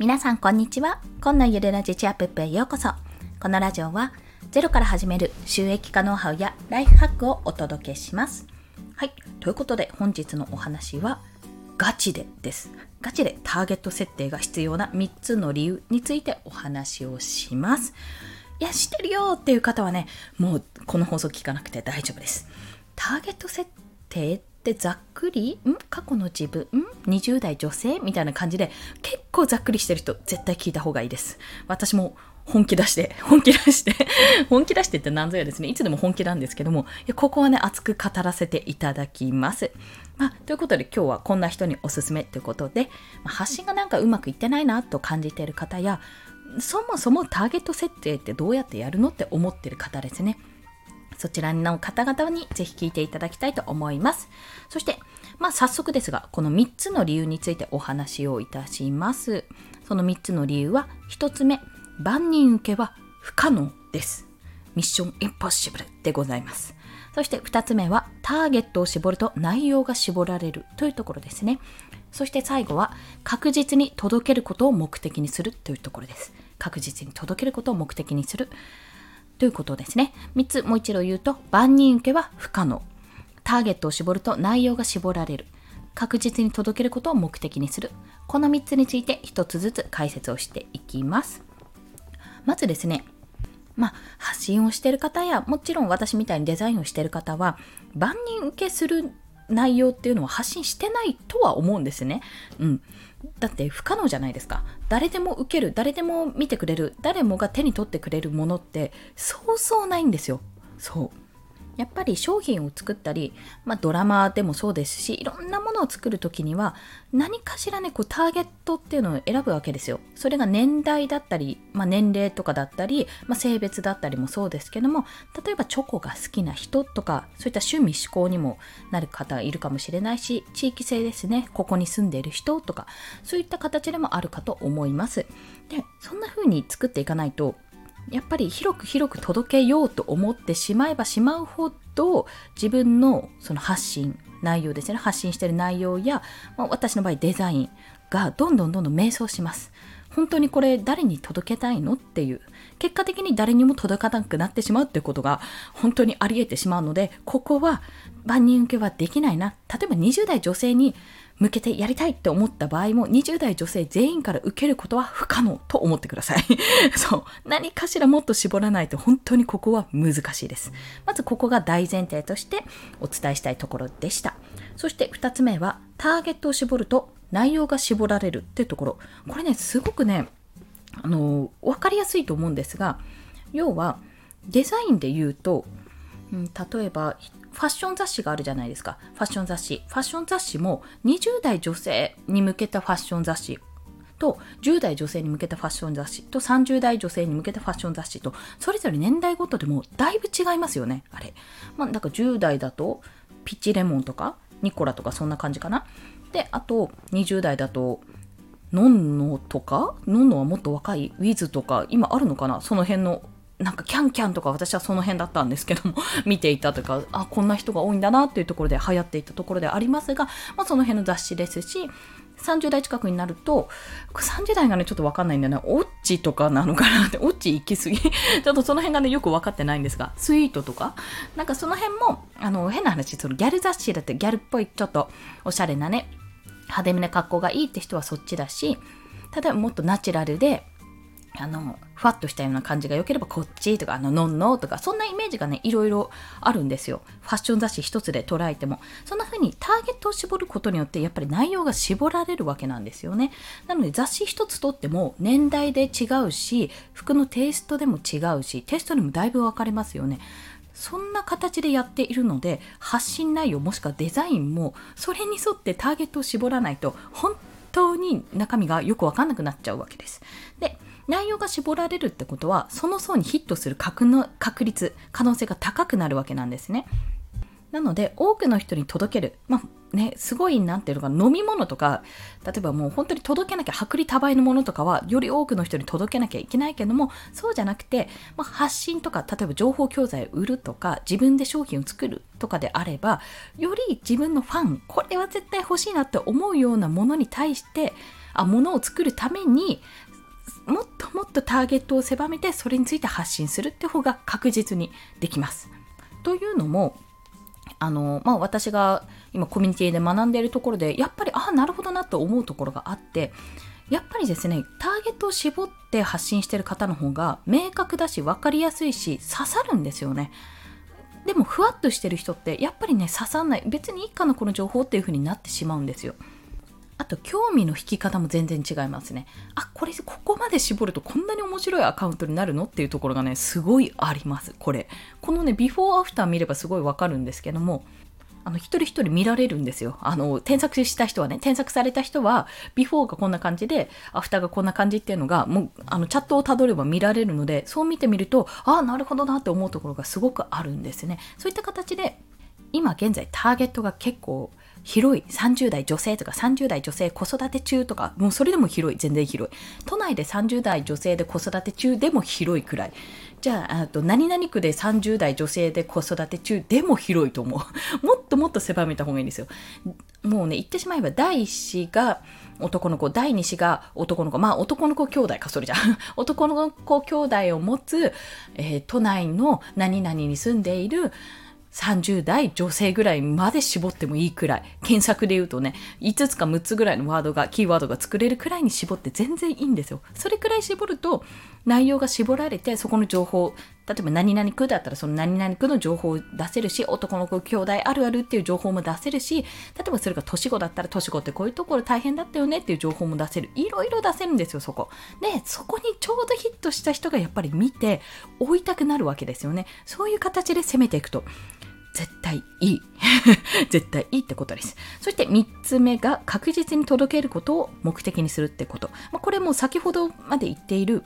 皆さんこんにちは。今のゆるラジチアップップへようこそ。このラジオはゼロから始める収益化ノウハウやライフハックをお届けします。はい。ということで本日のお話はガチでです。ガチでターゲット設定が必要な3つの理由についてお話をします。いや、知ってるよっていう方はね、もうこの放送聞かなくて大丈夫です。ターゲット設定ってざっくり？ん？過去の自分？ん ?20 代女性？みたいな感じで結構ざっくりしてる人絶対聞いた方がいいです。私も本気出して、本気出して本気出してって何ぞやですね。いつでも本気なんですけども、ここはね、熱く語らせていただきます。まあ、ということで今日はこんな人におすすめということで、まあ、発信がなんかうまくいってないなと感じている方や、そもそもターゲット設定ってどうやってやるのって思ってる方ですね。そちらの方々にぜひ聞いていただきたいと思います。そして、まあ、早速ですが、この3つの理由についてお話をいたします。その3つの理由は、1つ目、万人受けは不可能です。ミッションインポッシブルでございます。そして2つ目は、ターゲットを絞ると内容が絞られるというところですね。そして最後は、確実に届けることを目的にするというところです。確実に届けることを目的にする。ということですね。3つもう一度言うと、万人受けは不可能。ターゲットを絞ると内容が絞られる。確実に届けることを目的にする。この3つについて1つずつ解説をしていきます。まずですね、まあ、発信をしている方や、もちろん私みたいにデザインをしている方は、万人受けする内容っていうのは発信してないとは思うんですね。うん。だって不可能じゃないですか。誰でも受ける、誰でも見てくれる、誰もが手に取ってくれるものってそうそうないんですよ。そう。やっぱり商品を作ったり、まあ、ドラマでもそうですしいろんなものを作る時には何かしらねこうターゲットっていうのを選ぶわけですよ。それが年代だったり、まあ、年齢とかだったり、まあ、性別だったりもそうですけども例えばチョコが好きな人とかそういった趣味思考にもなる方いるかもしれないし地域性ですねここに住んでいる人とかそういった形でもあるかと思います。でそんな風に作っていかないとやっぱり広く広く届けようと思ってしまえばしまうほど自分のその発信内容ですね発信してる内容や、まあ、私の場合デザインがどんどんどんどん迷走します。本当にこれ誰に届けたいのっていう。結果的に誰にも届かなくなってしまうっていうことが本当にあり得てしまうのでここは万人受けはできないな。例えば20代女性に向けてやりたいって思った場合も20代女性全員から受けることは不可能と思ってください。そう。何かしらもっと絞らないと本当にここは難しいです。まずここが大前提としてお伝えしたいところでした。そして2つ目はターゲットを絞ると内容が絞られるっていうところ。これね、すごくね、あの、わかりやすいと思うんですが、要はデザインで言うと、うん、例えばファッション雑誌があるじゃないですか。ファッション雑誌。ファッション雑誌も20代女性に向けたファッション雑誌と10代女性に向けたファッション雑誌と30代女性に向けたファッション雑誌とそれぞれ年代ごとでもだいぶ違いますよね。あれ。まあ、だか10代だとピッチレモンとかニコラとかそんな感じかな。で、あと20代だとノンノとか？ノンノはもっと若い？ウィズとか今あるのかな？その辺のなんかキャンキャンとか私はその辺だったんですけども 見ていたとかあこんな人が多いんだなっていうところで流行っていたところでありますが、まあ、その辺の雑誌ですし30代近くになると30代がねちょっと分かんないんだよね。オッチとかなのかなって オッチ行き過ぎ。ちょっとその辺がねよく分かってないんですがスイートとか。なんかその辺もあの変な話そのギャル雑誌だってギャルっぽいちょっとおしゃれなね派手めな格好がいいって人はそっちだし例えばもっとナチュラルであの、ふわっとしたような感じが良ければこっちとか、あの、のんのとか、そんなイメージがね、いろいろあるんですよ。ファッション雑誌一つで捉えても。そんな風にターゲットを絞ることによって、やっぱり内容が絞られるわけなんですよね。なので雑誌一つとっても年代で違うし、服のテイストでも違うし、テストにもだいぶ分かれますよね。そんな形でやっているので、発信内容もしくはデザインも、それに沿ってターゲットを絞らないと、本当に中身がよくわかんなくなっちゃうわけです。で、内容が絞られるってことはその層にヒットする確の確率可能性が高くなるわけなんですね。なので多くの人に届けるまあねすごいなんていうのか飲み物とか例えばもう本当に届けなきゃ薄利多売のものとかはより多くの人に届けなきゃいけないけどもそうじゃなくて、まあ、発信とか例えば情報教材を売るとか自分で商品を作るとかであればより自分のファンこれは絶対欲しいなって思うようなものに対してあものを作るためにもっともっとターゲットを狭めてそれについて発信するって方が確実にできます。というのもあの、まあ、私が今コミュニティで学んでいるところでやっぱりああなるほどなと思うところがあってやっぱりですねターゲットを絞って発信してる方の方が明確だし分かりやすいし刺さるんですよね。でもふわっとしてる人ってやっぱりね刺さんない別にいいかなこの情報っていう風になってしまうんですよ。あと興味の引き方も全然違いますね。あ、これここまで絞るとこんなに面白いアカウントになるのっていうところがね、すごいあります、これ。このね、ビフォーアフター見ればすごいわかるんですけども、あの、一人一人見られるんですよ。あの、添削した人はね、添削された人は、ビフォーがこんな感じで、アフターがこんな感じっていうのが、もう、あの、チャットをたどれば見られるので、そう見てみると、ああ、なるほどなって思うところがすごくあるんですね。そういった形で、今現在ターゲットが結構広い30代女性とか30代女性子育て中とかもうそれでも広い全然広い。都内で30代女性で子育て中でも広いくらい。じゃああと何々区で30代女性で子育て中でも広いと思う。もっともっと狭めた方がいいんですよ。もうね言ってしまえば第1子が男の子第2子が男の子。まあ男の子兄弟かそれじゃ。男の子兄弟を持つ、えー、都内の何々に住んでいる30代女性ぐらいまで絞ってもいいくらい、検索で言うとね、5つか6つぐらいのワードが、キーワードが作れるくらいに絞って全然いいんですよ。それくらい絞ると、内容が絞られて、そこの情報、例えば何々区だったらその何々区の情報を出せるし、男の子兄弟あるあるっていう情報も出せるし、例えばそれが年子だったら年子ってこういうところ大変だったよねっていう情報も出せる。いろいろ出せるんですよ、そこ。で、そこにちょうどヒットした人がやっぱり見て、追いたくなるわけですよね。そういう形で攻めていくと。絶対いい。絶対いいってことです。そして3つ目が確実に届けることを目的にするってこと。まあ、これも先ほどまで言っている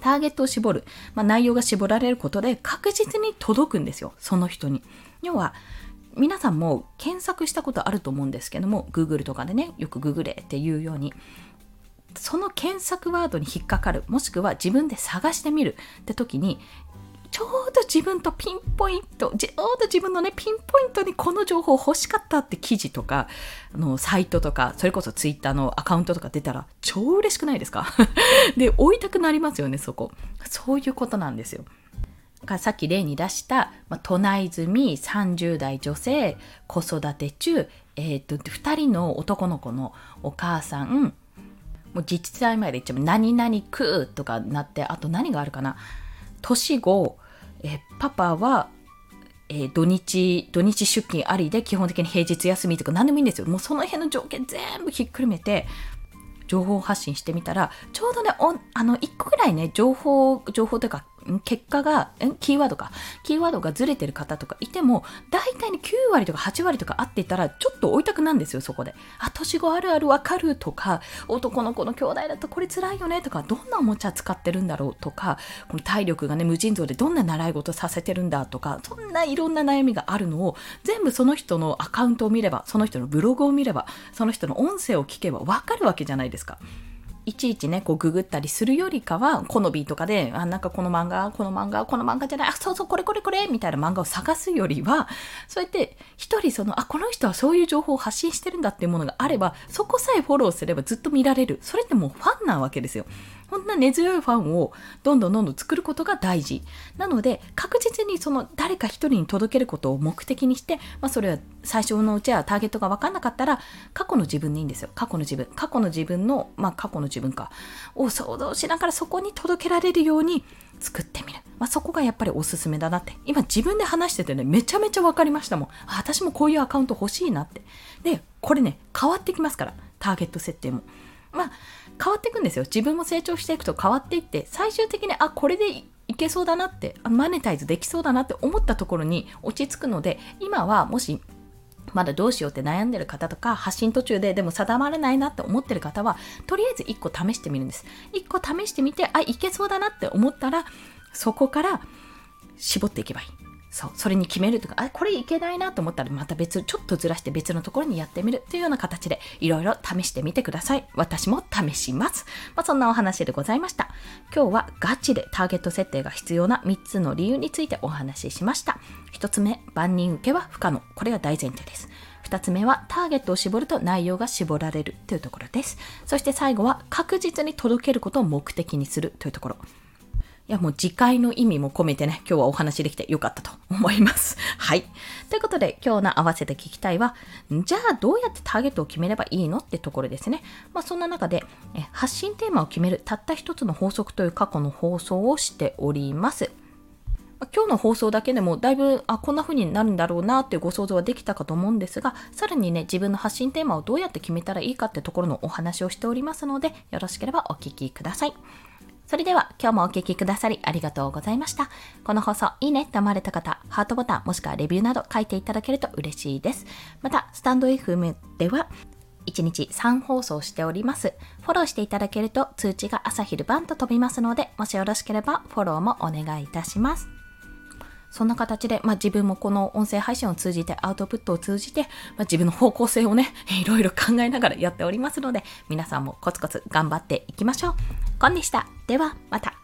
ターゲットを絞る、まあ、内容が絞られることで確実に届くんですよ。その人に。要は、皆さんも検索したことあると思うんですけども、Google とかでね、よく Google っていうように、その検索ワードに引っかかる、もしくは自分で探してみるって時に、ちょうど自分とピンポイント、ちょうど自分のね、ピンポイントにこの情報欲しかったって記事とか、あの、サイトとか、それこそツイッターのアカウントとか出たら、超嬉しくないですか？で、追いたくなりますよね、そこ。そういうことなんですよ。さっき例に出した、まあ、都内住み30代女性子育て中、えーと、と2人の男の子のお母さんもう自治体まで行っちゃう何々区とかなってあと何があるかな？年後えパパは、え、土日、土日出勤ありで基本的に平日休みとか何でもいいんですよ。もうその辺の条件全部ひっくるめて、情報発信してみたら、ちょうどね、あの、1個ぐらいね、情報、情報というか、結果が、キーワードか、キーワードがずれてる方とかいても、大体に9割とか8割とか合っていたら、ちょっと置いたくなんですよ、そこで。あ、年子あるあるわかるとか、男の子の兄弟だとこれ辛いよねとか、どんなおもちゃ使ってるんだろうとか、この体力がね、無尽蔵でどんな習い事させてるんだとか、そんないろんな悩みがあるのを、全部その人のアカウントを見れば、その人のブログを見れば、その人の音声を聞けばわかるわけじゃないですか。いちいちね、こうググったりするよりかは、このビーとかで、あ、なんかこの漫画、この漫画、この漫画じゃない、あ、そうそう、これこれこれ、みたいな漫画を探すよりは、そうやって一人その、あ、この人はそういう情報を発信してるんだっていうものがあれば、そこさえフォローすればずっと見られる。それってもうファンなわけですよ。こんな根強いファンをどんどんどんどん作ることが大事。なので、確実にその誰か一人に届けることを目的にして、まあそれは最初のうちはターゲットが分かんなかったら、過去の自分でいいんですよ。過去の自分。過去の自分の、まあ過去の自分か。を想像しながらそこに届けられるように作ってみる。まあ、そこがやっぱりおすすめだなって。今自分で話しててね、めちゃめちゃ分かりましたもん。私もこういうアカウント欲しいなって。で、これね、変わってきますから。ターゲット設定も。まあ、変わっていくんですよ。自分も成長していくと変わっていって、最終的に、あ、これでいけそうだなって、マネタイズできそうだなって思ったところに落ち着くので、今はもしまだどうしようって悩んでる方とか、発信途中ででも定まらないなって思ってる方は、とりあえず1個試してみるんです。1個試してみて、あ、いけそうだなって思ったら、そこから絞っていけばいい。そう、それに決めるとか、あ、これいけないなと思ったらまた別、ちょっとずらして別のところにやってみるというような形でいろいろ試してみてください。私も試します。まあ、そんなお話でございました。今日はガチでターゲット設定が必要な3つの理由についてお話ししました。1つ目、万人受けは不可能。これが大前提です。2つ目はターゲットを絞ると内容が絞られるというところです。そして最後は確実に届けることを目的にするというところ。いやもう次回の意味も込めてね、今日はお話できてよかったと思います。はい。ということで今日の合わせて聞きたいは、じゃあどうやってターゲットを決めればいいのってところですね。まあそんな中で、発信テーマを決めるたった一つの法則という過去の放送をしております。今日の放送だけでもだいぶあこんな風になるんだろうなっていうご想像はできたかと思うんですがさらにね自分の発信テーマをどうやって決めたらいいかってところのお話をしておりますのでよろしければお聞きください。それでは今日もお聴きくださりありがとうございました。この放送いいねって思われた方、ハートボタンもしくはレビューなど書いていただけると嬉しいです。また、スタンド FM では1日3放送しております。フォローしていただけると通知が朝昼晩と飛びますので、もしよろしければフォローもお願いいたします。そんな形で、まあ、自分もこの音声配信を通じて、アウトプットを通じて、まあ、自分の方向性をね、いろいろ考えながらやっておりますので、皆さんもコツコツ頑張っていきましょう。コンでした。では、また。